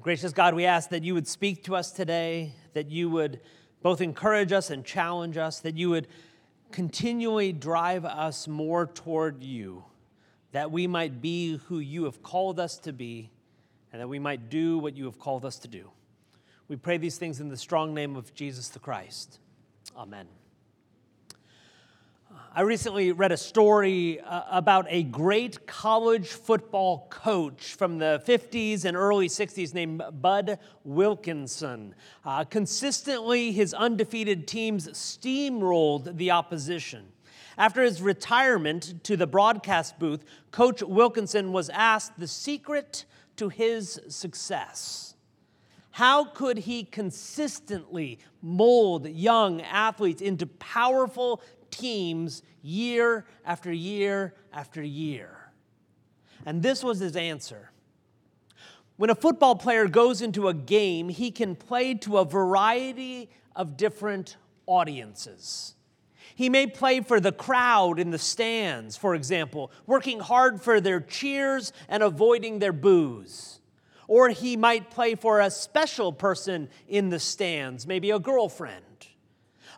Gracious God, we ask that you would speak to us today, that you would both encourage us and challenge us, that you would continually drive us more toward you, that we might be who you have called us to be, and that we might do what you have called us to do. We pray these things in the strong name of Jesus the Christ. Amen. I recently read a story uh, about a great college football coach from the 50s and early 60s named Bud Wilkinson. Uh, consistently, his undefeated teams steamrolled the opposition. After his retirement to the broadcast booth, Coach Wilkinson was asked the secret to his success. How could he consistently mold young athletes into powerful teams year after year after year. And this was his answer. When a football player goes into a game, he can play to a variety of different audiences. He may play for the crowd in the stands, for example, working hard for their cheers and avoiding their boos. Or he might play for a special person in the stands, maybe a girlfriend.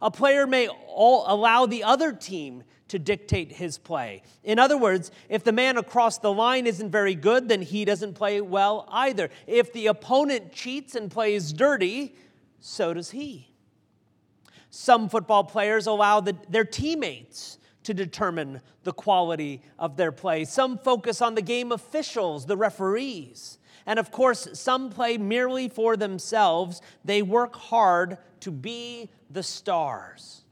A player may allow the other team to dictate his play. In other words, if the man across the line isn't very good, then he doesn't play well either. If the opponent cheats and plays dirty, so does he. Some football players allow the, their teammates to determine the quality of their play. Some focus on the game officials, the referees. And of course, some play merely for themselves. They work hard to be the stars.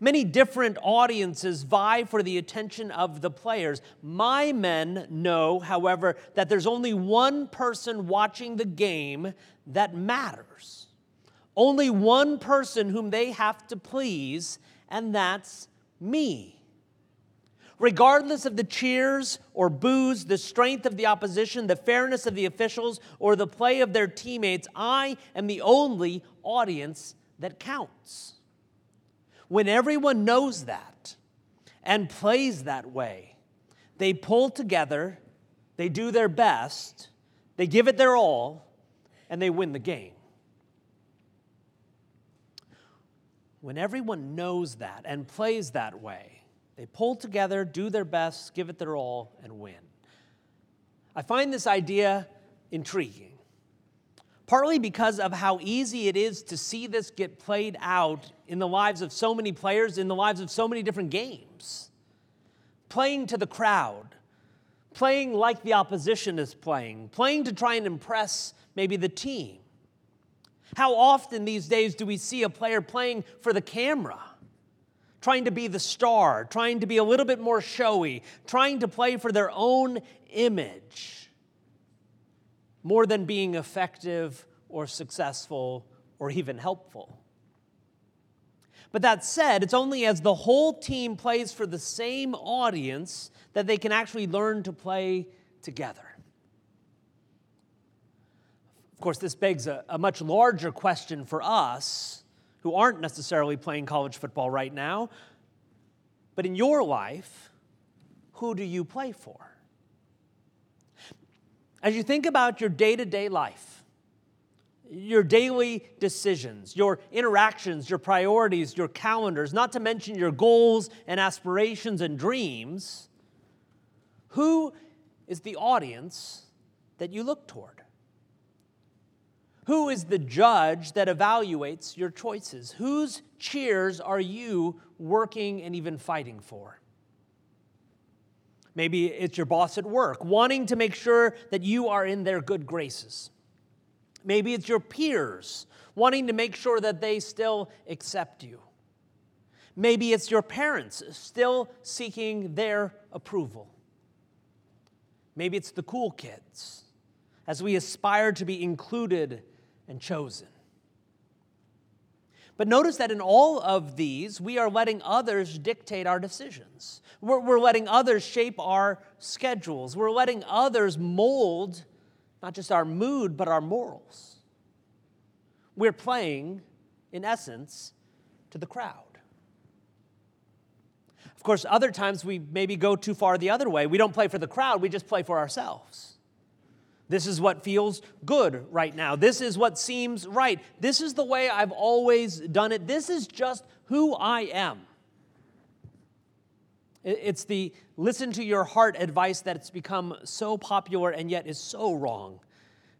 Many different audiences vie for the attention of the players. My men know, however, that there's only one person watching the game that matters. Only one person whom they have to please, and that's me. Regardless of the cheers or boos, the strength of the opposition, the fairness of the officials, or the play of their teammates, I am the only audience that counts. When everyone knows that and plays that way, they pull together, they do their best, they give it their all, and they win the game. When everyone knows that and plays that way, they pull together, do their best, give it their all, and win. I find this idea intriguing, partly because of how easy it is to see this get played out in the lives of so many players, in the lives of so many different games. Playing to the crowd, playing like the opposition is playing, playing to try and impress maybe the team. How often these days do we see a player playing for the camera? Trying to be the star, trying to be a little bit more showy, trying to play for their own image more than being effective or successful or even helpful. But that said, it's only as the whole team plays for the same audience that they can actually learn to play together. Of course, this begs a, a much larger question for us who aren't necessarily playing college football right now. But in your life, who do you play for? As you think about your day to day life, your daily decisions, your interactions, your priorities, your calendars, not to mention your goals and aspirations and dreams, who is the audience that you look toward? Who is the judge that evaluates your choices? Whose cheers are you working and even fighting for? Maybe it's your boss at work, wanting to make sure that you are in their good graces. Maybe it's your peers, wanting to make sure that they still accept you. Maybe it's your parents, still seeking their approval. Maybe it's the cool kids, as we aspire to be included and chosen. But notice that in all of these, we are letting others dictate our decisions. We're, we're, letting others shape our schedules. We're letting others mold not just our mood, but our morals. We're playing, in essence, to the crowd. Of course, other times we maybe go too far the other way. We don't play for the crowd, we just play for ourselves. This is what feels good right now. This is what seems right. This is the way I've always done it. This is just who I am. It's the listen to your heart advice that's become so popular and yet is so wrong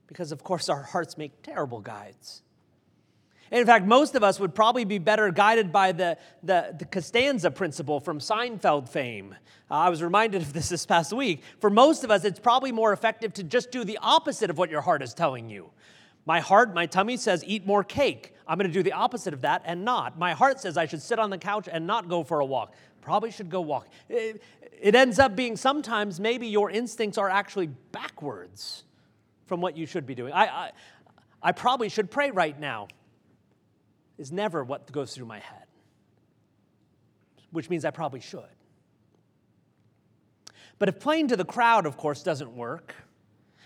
because, of course, our hearts make terrible guides. In fact, most of us would probably be better guided by the, the, the Costanza principle from Seinfeld fame. Uh, I was reminded of this this past week. For most of us, it's probably more effective to just do the opposite of what your heart is telling you. My heart, my tummy says, eat more cake. I'm going to do the opposite of that and not. My heart says I should sit on the couch and not go for a walk. Probably should go walk. It, it ends up being sometimes maybe your instincts are actually backwards from what you should be doing. I, I, I probably should pray right now is never what goes through my head, which means I probably should. But if playing to the crowd, of course, doesn't work,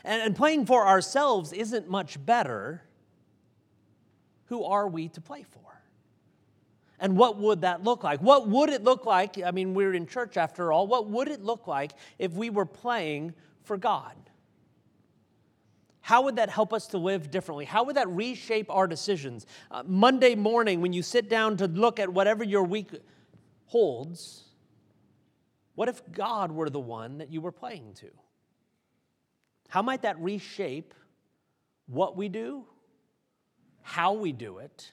and, playing for ourselves isn't much better, who are we to play for? And what would that look like? What would it look like? I mean, we're in church after all. What would it look like if we were playing for God? How would that help us to live differently? How would that reshape our decisions? Uh, Monday morning, when you sit down to look at whatever your week holds, what if God were the one that you were playing to? How might that reshape what we do, how we do it,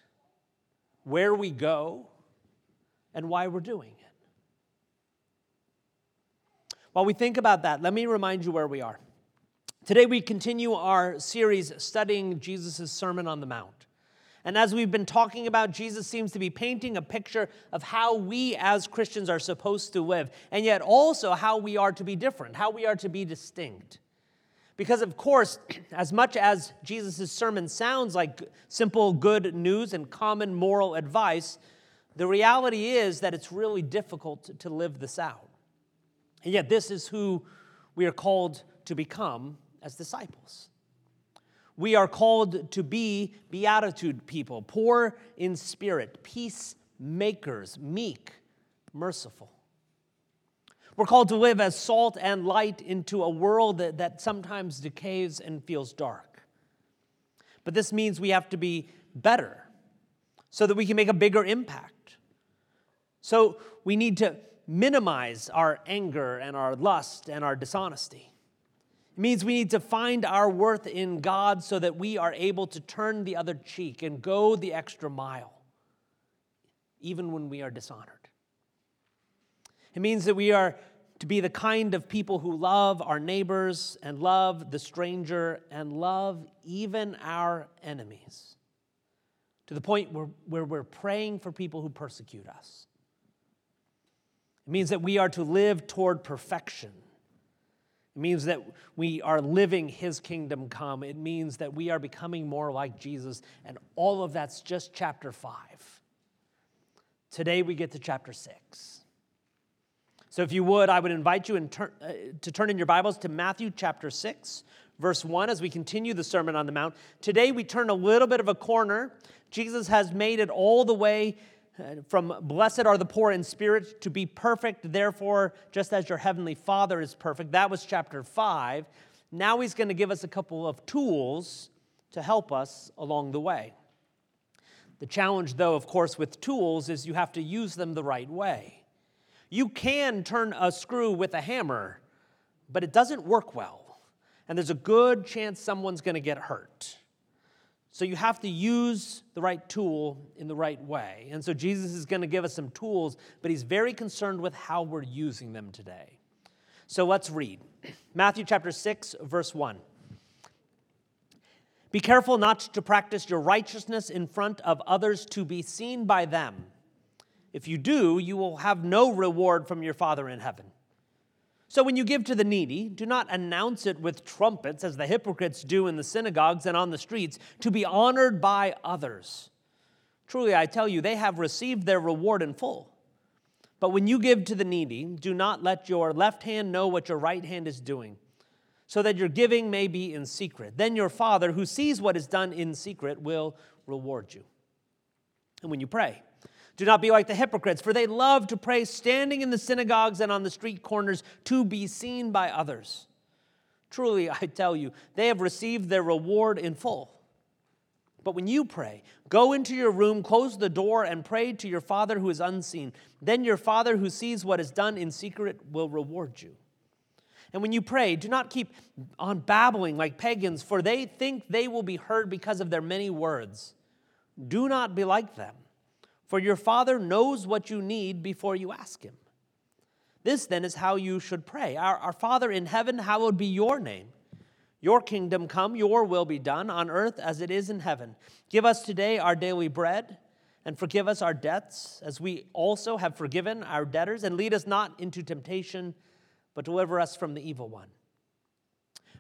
where we go, and why we're doing it? While we think about that, let me remind you where we are. Today, we continue our series studying Jesus' Sermon on the Mount. And as we've been talking about, Jesus seems to be painting a picture of how we as Christians are supposed to live, and yet also how we are to be different, how we are to be distinct. Because, of course, as much as Jesus' sermon sounds like simple good news and common moral advice, the reality is that it's really difficult to live this out. And yet, this is who we are called to become as disciples. We are called to be beatitude people, poor in spirit, peacemakers, meek, merciful. We're called to live as salt and light into a world that, that sometimes decays and feels dark. But this means we have to be better so that we can make a bigger impact. So we need to minimize our anger and our lust and our dishonesty. It means we need to find our worth in God so that we are able to turn the other cheek and go the extra mile, even when we are dishonored. It means that we are to be the kind of people who love our neighbors and love the stranger and love even our enemies to the point where, where we're praying for people who persecute us. It means that we are to live toward perfection it means that we are living his kingdom come. It means that we are becoming more like Jesus. And all of that's just chapter five. Today we get to chapter six. So if you would, I would invite you turn, uh, to turn in your Bibles to Matthew chapter 6, verse 1, as we continue the Sermon on the Mount. Today we turn a little bit of a corner. Jesus has made it all the way from blessed are the poor in spirit to be perfect, therefore, just as your heavenly Father is perfect. That was chapter 5. Now he's going to give us a couple of tools to help us along the way. The challenge, though, of course, with tools is you have to use them the right way. You can turn a screw with a hammer, but it doesn't work well. And there's a good chance someone's going to get hurt. So you have to use the right tool in the right way. And so Jesus is going to give us some tools, but he's very concerned with how we're using them today. So let's read Matthew chapter 6, verse 1. Be careful not to practice your righteousness in front of others to be seen by them. If you do, you will have no reward from your Father in heaven. So when you give to the needy, do not announce it with trumpets as the hypocrites do in the synagogues and on the streets to be honored by others. Truly, I tell you, they have received their reward in full. But when you give to the needy, do not let your left hand know what your right hand is doing, so that your giving may be in secret. Then your Father, who sees what is done in secret, will reward you. And when you pray, do not be like the hypocrites, for they love to pray standing in the synagogues and on the street corners to be seen by others. Truly, I tell you, they have received their reward in full. But when you pray, go into your room, close the door, and pray to your Father who is unseen. Then your Father who sees what is done in secret will reward you. And when you pray, do not keep on babbling like pagans, for they think they will be heard because of their many words. Do not be like them, for your Father knows what you need before you ask Him. This then is how you should pray Our, our Father in heaven, hallowed be your name. Your kingdom come, your will be done on earth as it is in heaven. Give us today our daily bread, and forgive us our debts, as we also have forgiven our debtors, and lead us not into temptation, but deliver us from the evil one.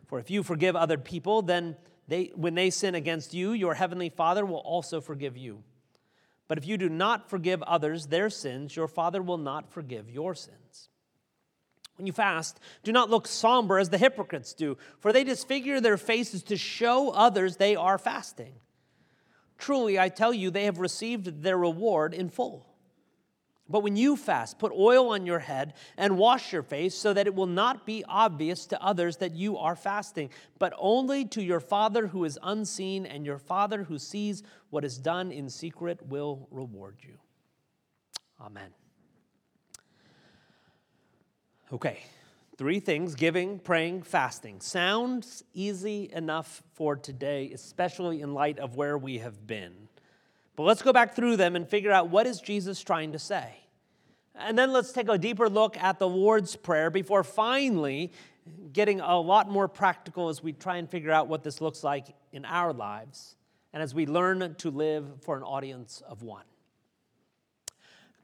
For if you forgive other people, then they, when they sin against you, your heavenly Father will also forgive you. But if you do not forgive others their sins, your Father will not forgive your sins. When you fast, do not look somber as the hypocrites do, for they disfigure their faces to show others they are fasting. Truly, I tell you, they have received their reward in full. But when you fast, put oil on your head and wash your face so that it will not be obvious to others that you are fasting, but only to your Father who is unseen, and your Father who sees what is done in secret will reward you. Amen. Okay, three things giving, praying, fasting. Sounds easy enough for today, especially in light of where we have been. But let's go back through them and figure out what is Jesus trying to say. And then let's take a deeper look at the Lord's Prayer before finally getting a lot more practical as we try and figure out what this looks like in our lives and as we learn to live for an audience of one.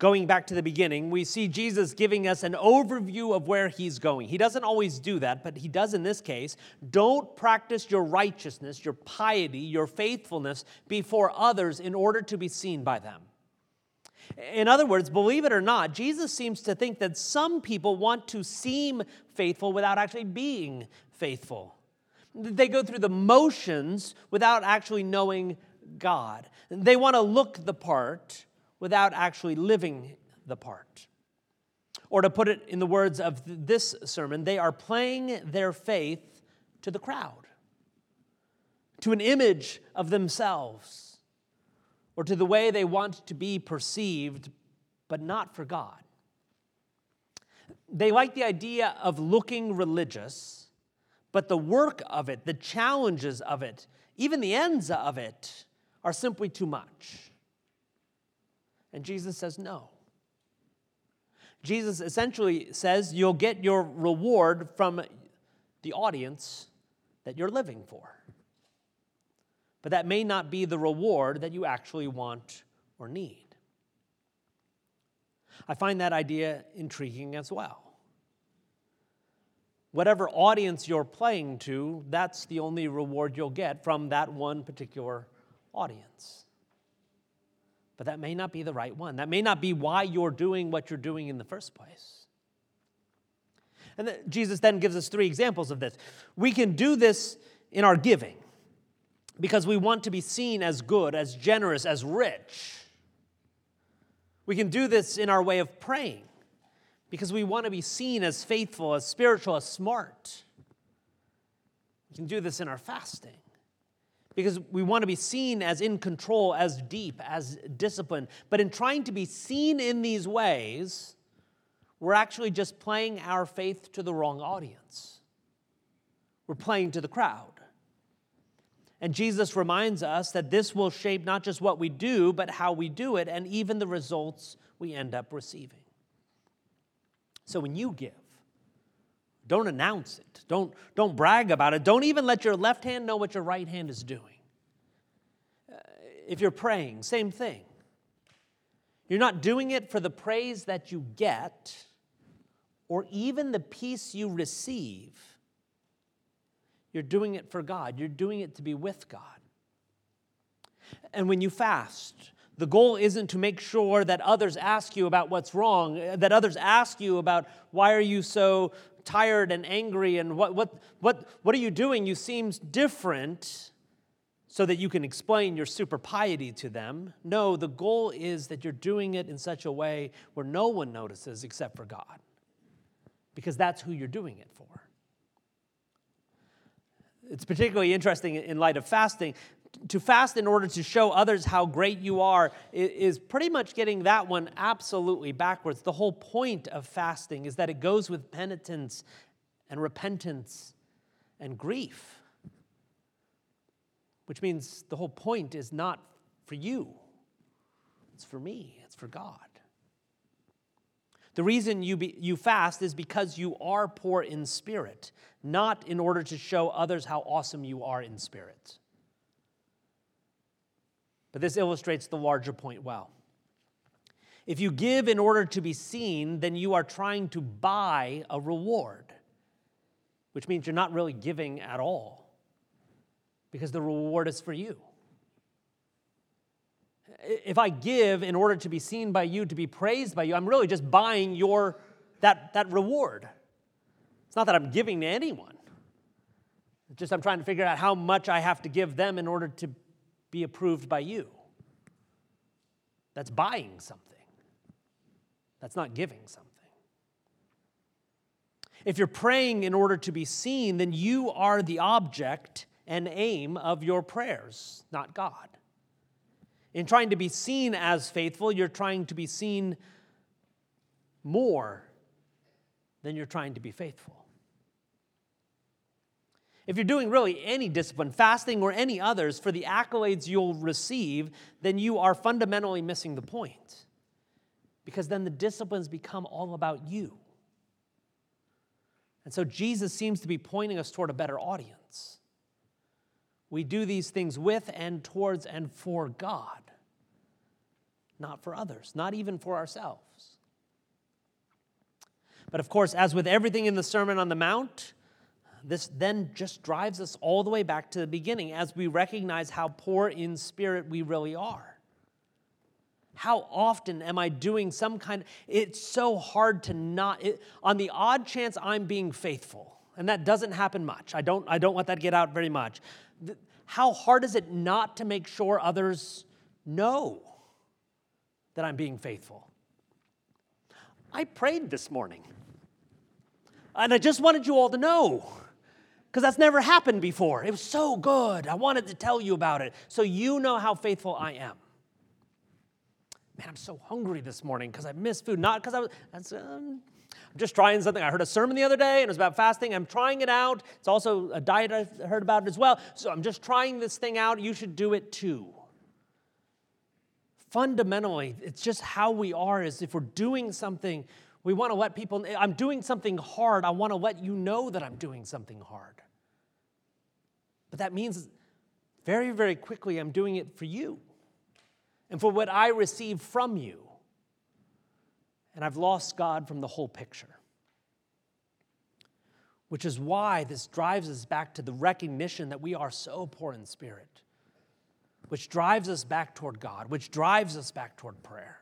Going back to the beginning, we see Jesus giving us an overview of where he's going. He doesn't always do that, but he does in this case. Don't practice your righteousness, your piety, your faithfulness before others in order to be seen by them. In other words, believe it or not, Jesus seems to think that some people want to seem faithful without actually being faithful. They go through the motions without actually knowing God. They want to look the part without actually living the part. Or to put it in the words of this sermon, they are playing their faith to the crowd, to an image of themselves, or to the way they want to be perceived, but not for God. They like the idea of looking religious, but the work of it, the challenges of it, even the ends of it, are simply too much. And Jesus says, no. Jesus essentially says you'll get your reward from the audience that you're living for. But that may not be the reward that you actually want or need. I find that idea intriguing as well. Whatever audience you're playing to, that's the only reward you'll get from that one particular audience. But that may not be the right one. That may not be why you're doing what you're doing in the first place. And Jesus then gives us three examples of this. We can do this in our giving because we want to be seen as good, as generous, as rich. We can do this in our way of praying because we want to be seen as faithful, as spiritual, as smart. We can do this in our fasting because we want to be seen as in control, as deep, as disciplined. But in trying to be seen in these ways, we're actually just playing our faith to the wrong audience. We're playing to the crowd. And Jesus reminds us that this will shape not just what we do, but how we do it, and even the results we end up receiving. So when you give, don't announce it. Don't, don't brag about it. Don't even let your left hand know what your right hand is doing. Uh, if you're praying, same thing. You're not doing it for the praise that you get or even the peace you receive. You're doing it for God, you're doing it to be with God. And when you fast, the goal isn't to make sure that others ask you about what's wrong, that others ask you about why are you so tired and angry and what, what, what, what are you doing? You seem different so that you can explain your super piety to them. No, the goal is that you're doing it in such a way where no one notices except for God, because that's who you're doing it for. it's particularly interesting in light of fasting. To fast in order to show others how great you are is pretty much getting that one absolutely backwards. The whole point of fasting is that it goes with penitence and repentance and grief, which means the whole point is not for you, it's for me, it's for God. The reason you, be, you fast is because you are poor in spirit, not in order to show others how awesome you are in spirit. But this illustrates the larger point well. If you give in order to be seen, then you are trying to buy a reward, which means you're not really giving at all, because the reward is for you if I give in order to be seen by you, to be praised by you, I'm really just buying your that, that reward. It's not that I'm giving to anyone. It's just I'm trying to figure out how much I have to give them in order to be approved by you. That's buying something. That's not giving something. If you're praying in order to be seen, then you are the object and aim of your prayers, not God. In trying to be seen as faithful, you're trying to be seen more than you're trying to be faithful. If you're doing really any discipline, fasting or any others, for the accolades you'll receive, then you are fundamentally missing the point. Because then the disciplines become all about you. And so Jesus seems to be pointing us toward a better audience. We do these things with and towards and for God not for others, not even for ourselves. But of course, as with everything in the Sermon on the Mount, this then just drives us all the way back to the beginning as we recognize how poor in spirit we really are. How often am I doing some kind of, it's so hard to not it, on the odd chance I'm being faithful and that doesn't happen much. I don't I don't let that to get out very much. How hard is it not to make sure others know that I'm being faithful. I prayed this morning. And I just wanted you all to know because that's never happened before. It was so good. I wanted to tell you about it so you know how faithful I am. Man, I'm so hungry this morning because I missed food. Not because I was, um, I'm just trying something. I heard a sermon the other day and it was about fasting. I'm trying it out. It's also a diet I heard about as well. So I'm just trying this thing out. You should do it too fundamentally, it's just how we are is if we're doing something, we want to let people, I'm doing something hard, I want to let you know that I'm doing something hard. But that means very, very quickly, I'm doing it for you and for what I receive from you. And I've lost God from the whole picture. Which is why this drives us back to the recognition that we are so poor in spirit which drives us back toward God, which drives us back toward prayer,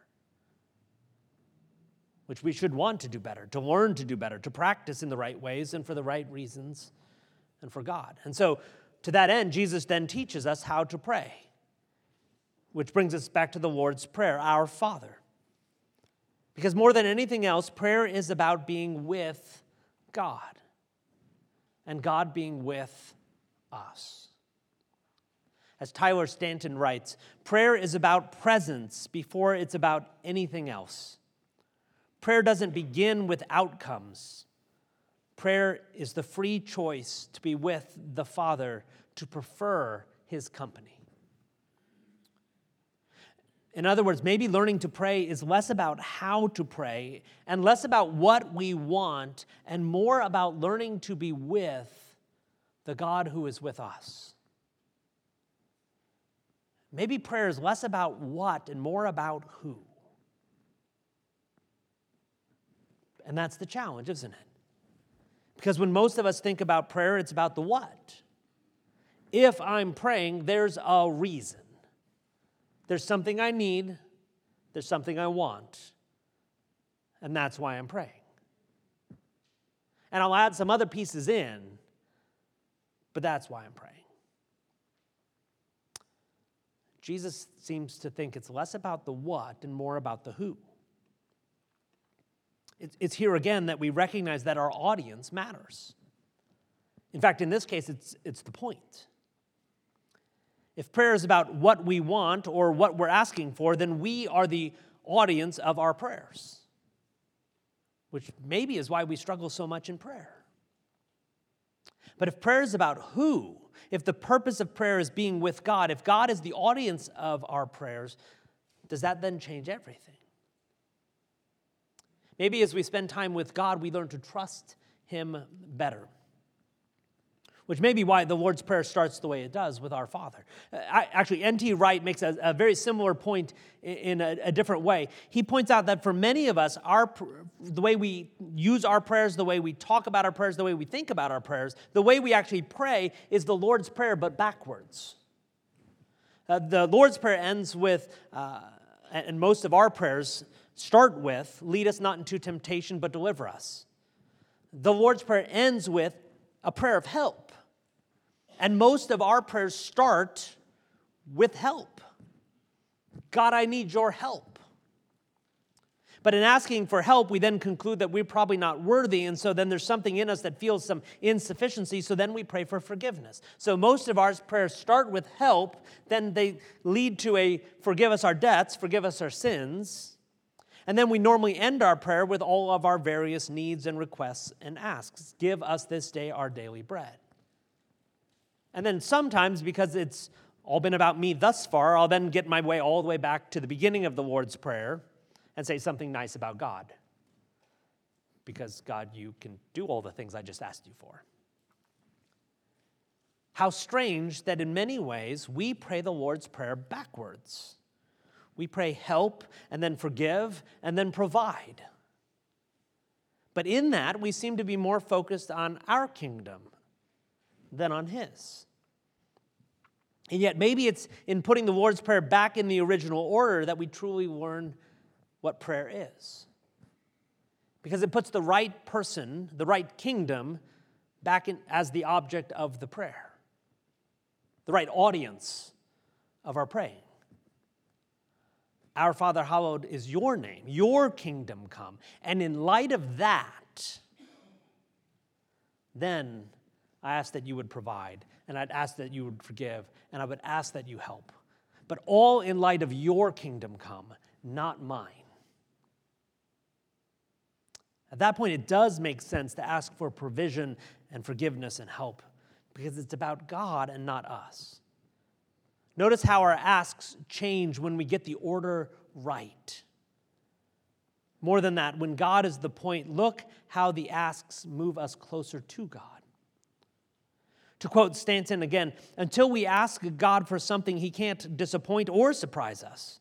which we should want to do better, to learn to do better, to practice in the right ways and for the right reasons and for God. And so, to that end, Jesus then teaches us how to pray, which brings us back to the Lord's Prayer, our Father. Because more than anything else, prayer is about being with God and God being with us. As Tyler Staton writes, prayer is about presence before it's about anything else. Prayer doesn't begin with outcomes. Prayer is the free choice to be with the Father, to prefer his company. In other words, maybe learning to pray is less about how to pray and less about what we want and more about learning to be with the God who is with us. Maybe prayer is less about what and more about who. And that's the challenge, isn't it? Because when most of us think about prayer, it's about the what. If I'm praying, there's a reason. There's something I need, there's something I want, and that's why I'm praying. And I'll add some other pieces in, but that's why I'm praying. Jesus seems to think it's less about the what and more about the who. It's here again that we recognize that our audience matters. In fact, in this case, it's, it's the point. If prayer is about what we want or what we're asking for, then we are the audience of our prayers, which maybe is why we struggle so much in prayer. But if prayer is about who, if the purpose of prayer is being with God, if God is the audience of our prayers, does that then change everything? Maybe as we spend time with God, we learn to trust Him better which may be why the Lord's Prayer starts the way it does with our Father. Uh, actually, N.T. Wright makes a, a, very similar point in a, a, different way. He points out that for many of us, our, the way we use our prayers, the way we talk about our prayers, the way we think about our prayers, the way we actually pray is the Lord's Prayer, but backwards. Uh, the Lord's Prayer ends with, uh, and most of our prayers start with, lead us not into temptation, but deliver us. The Lord's Prayer ends with a prayer of help. And most of our prayers start with help. God, I need your help. But in asking for help, we then conclude that we're probably not worthy, and so then there's something in us that feels some insufficiency, so then we pray for forgiveness. So most of our prayers start with help, then they lead to a forgive us our debts, forgive us our sins, and then we normally end our prayer with all of our various needs and requests and asks. Give us this day our daily bread. And then sometimes, because it's all been about me thus far, I'll then get my way all the way back to the beginning of the Lord's Prayer and say something nice about God. Because, God, you can do all the things I just asked you for. How strange that in many ways we pray the Lord's Prayer backwards. We pray help and then forgive and then provide. But in that, we seem to be more focused on our kingdom than on his. And yet, maybe it's in putting the Lord's Prayer back in the original order that we truly learn what prayer is. Because it puts the right person, the right kingdom, back in, as the object of the prayer, the right audience of our praying. Our Father, hallowed is your name, your kingdom come. And in light of that, then I ask that you would provide, and I'd ask that you would forgive, and I would ask that you help. But all in light of your kingdom come, not mine. At that point, it does make sense to ask for provision and forgiveness and help because it's about God and not us. Notice how our asks change when we get the order right. More than that, when God is the point, look how the asks move us closer to God. To quote Staton again, until we ask God for something, He can't disappoint or surprise us.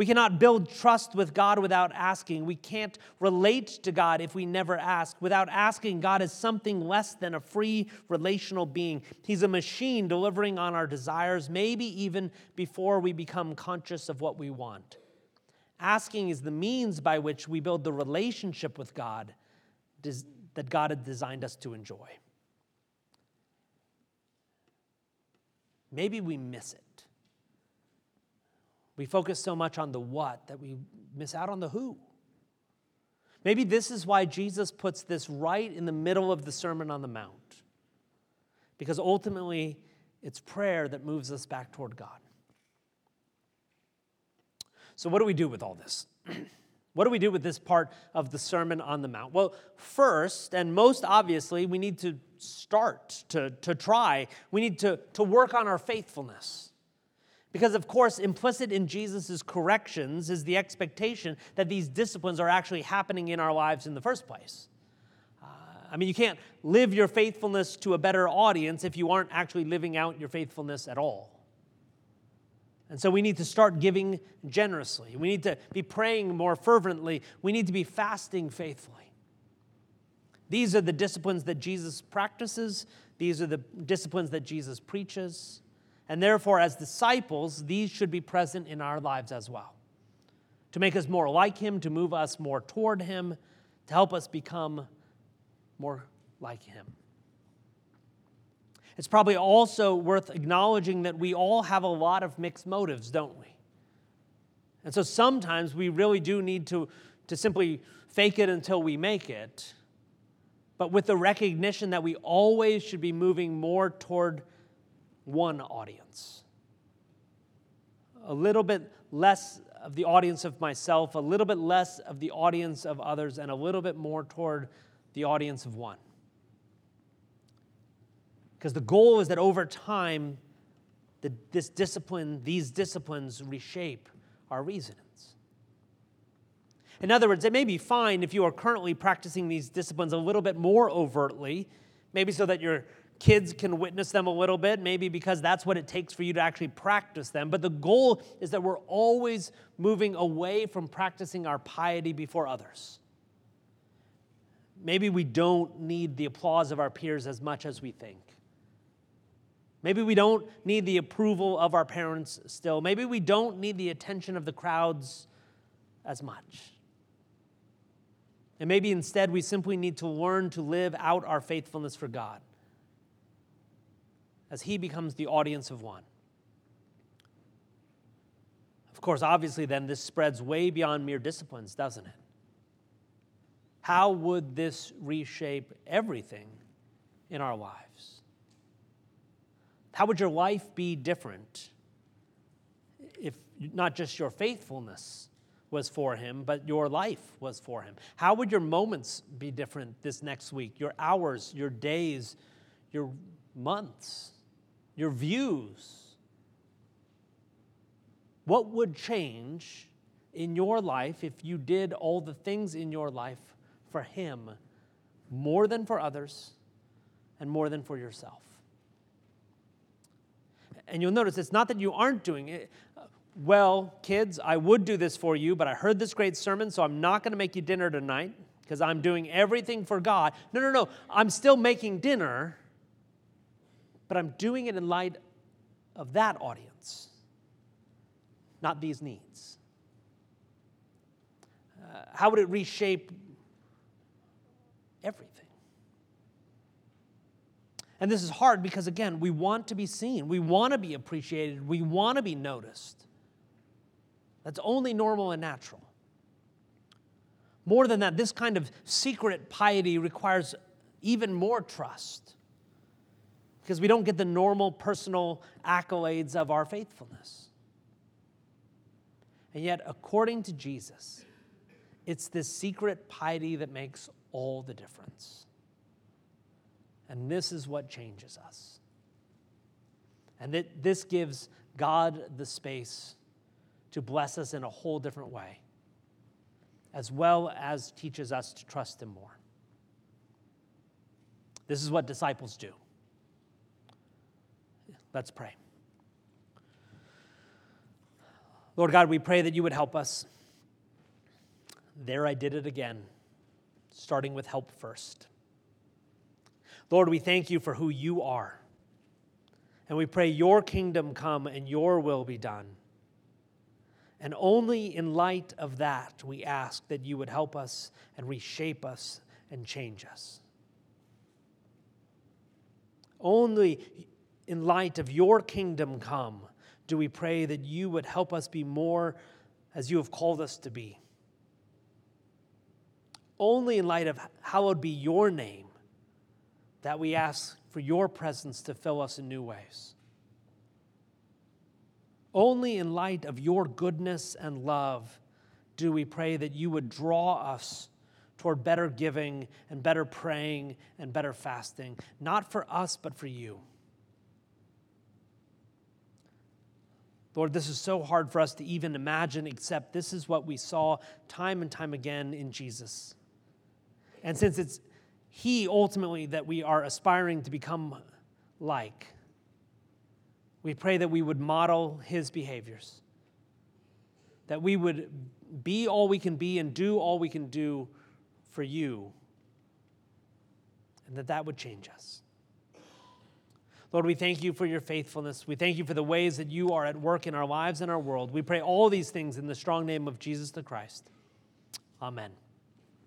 We cannot build trust with God without asking. We can't relate to God if we never ask. Without asking, God is something less than a free relational being. He's a machine delivering on our desires, maybe even before we become conscious of what we want. Asking is the means by which we build the relationship with God that God had designed us to enjoy. maybe we miss it. We focus so much on the what that we miss out on the who. Maybe this is why Jesus puts this right in the middle of the Sermon on the Mount. Because ultimately, it's prayer that moves us back toward God. So, what do we do with all this? what do we do with this part of the Sermon on the Mount? Well, first and most obviously, we need to start, to, to try. We need to, to work on our faithfulness. Because, of course, implicit in Jesus' corrections is the expectation that these disciplines are actually happening in our lives in the first place. Uh, I mean, you can't live your faithfulness to a better audience if you aren't actually living out your faithfulness at all. And so we need to start giving generously. We need to be praying more fervently. We need to be fasting faithfully. These are the disciplines that Jesus practices, these are the disciplines that Jesus preaches. And therefore, as disciples, these should be present in our lives as well to make us more like Him, to move us more toward Him, to help us become more like Him. It's probably also worth acknowledging that we all have a lot of mixed motives, don't we? And so sometimes we really do need to, to simply fake it until we make it but with the recognition that we always should be moving more toward one audience. A little bit less of the audience of myself, a little bit less of the audience of others, and a little bit more toward the audience of one. Because the goal is that over time, the, this discipline, these disciplines reshape our reasonings. In other words, it may be fine if you are currently practicing these disciplines a little bit more overtly, maybe so that your kids can witness them a little bit, maybe because that's what it takes for you to actually practice them. But the goal is that we're always moving away from practicing our piety before others. Maybe we don't need the applause of our peers as much as we think. Maybe we don't need the approval of our parents still. Maybe we don't need the attention of the crowds as much. And maybe instead we simply need to learn to live out our faithfulness for God as He becomes the audience of one. Of course, obviously, then this spreads way beyond mere disciplines, doesn't it? How would this reshape everything in our lives? How would your life be different if not just your faithfulness was for him, but your life was for him? How would your moments be different this next week? Your hours, your days, your months, your views? What would change in your life if you did all the things in your life for him more than for others and more than for yourself? And you'll notice it's not that you aren't doing it. Well, kids, I would do this for you, but I heard this great sermon, so I'm not going to make you dinner tonight because I'm doing everything for God. No, no, no. I'm still making dinner, but I'm doing it in light of that audience, not these needs. Uh, how would it reshape everything? And this is hard because, again, we want to be seen, we want to be appreciated, we want to be noticed. That's only normal and natural. More than that, this kind of secret piety requires even more trust because we don't get the normal personal accolades of our faithfulness. And yet, according to Jesus, it's this secret piety that makes all the difference. And this is what changes us. And that this gives God the space to bless us in a whole different way, as well as teaches us to trust Him more. This is what disciples do. Let's pray. Lord God, we pray that you would help us. There I did it again, starting with help first. Lord, we thank you for who you are. And we pray your kingdom come and your will be done. And only in light of that, we ask that you would help us and reshape us and change us. Only in light of your kingdom come do we pray that you would help us be more as you have called us to be. Only in light of hallowed be your name that we ask for your presence to fill us in new ways. Only in light of your goodness and love do we pray that you would draw us toward better giving and better praying and better fasting, not for us, but for you. Lord, this is so hard for us to even imagine, except this is what we saw time and time again in Jesus. And since it's he ultimately that we are aspiring to become like. We pray that we would model His behaviors, that we would be all we can be and do all we can do for you, and that that would change us. Lord, we thank you for your faithfulness. We thank you for the ways that you are at work in our lives and our world. We pray all these things in the strong name of Jesus the Christ. Amen.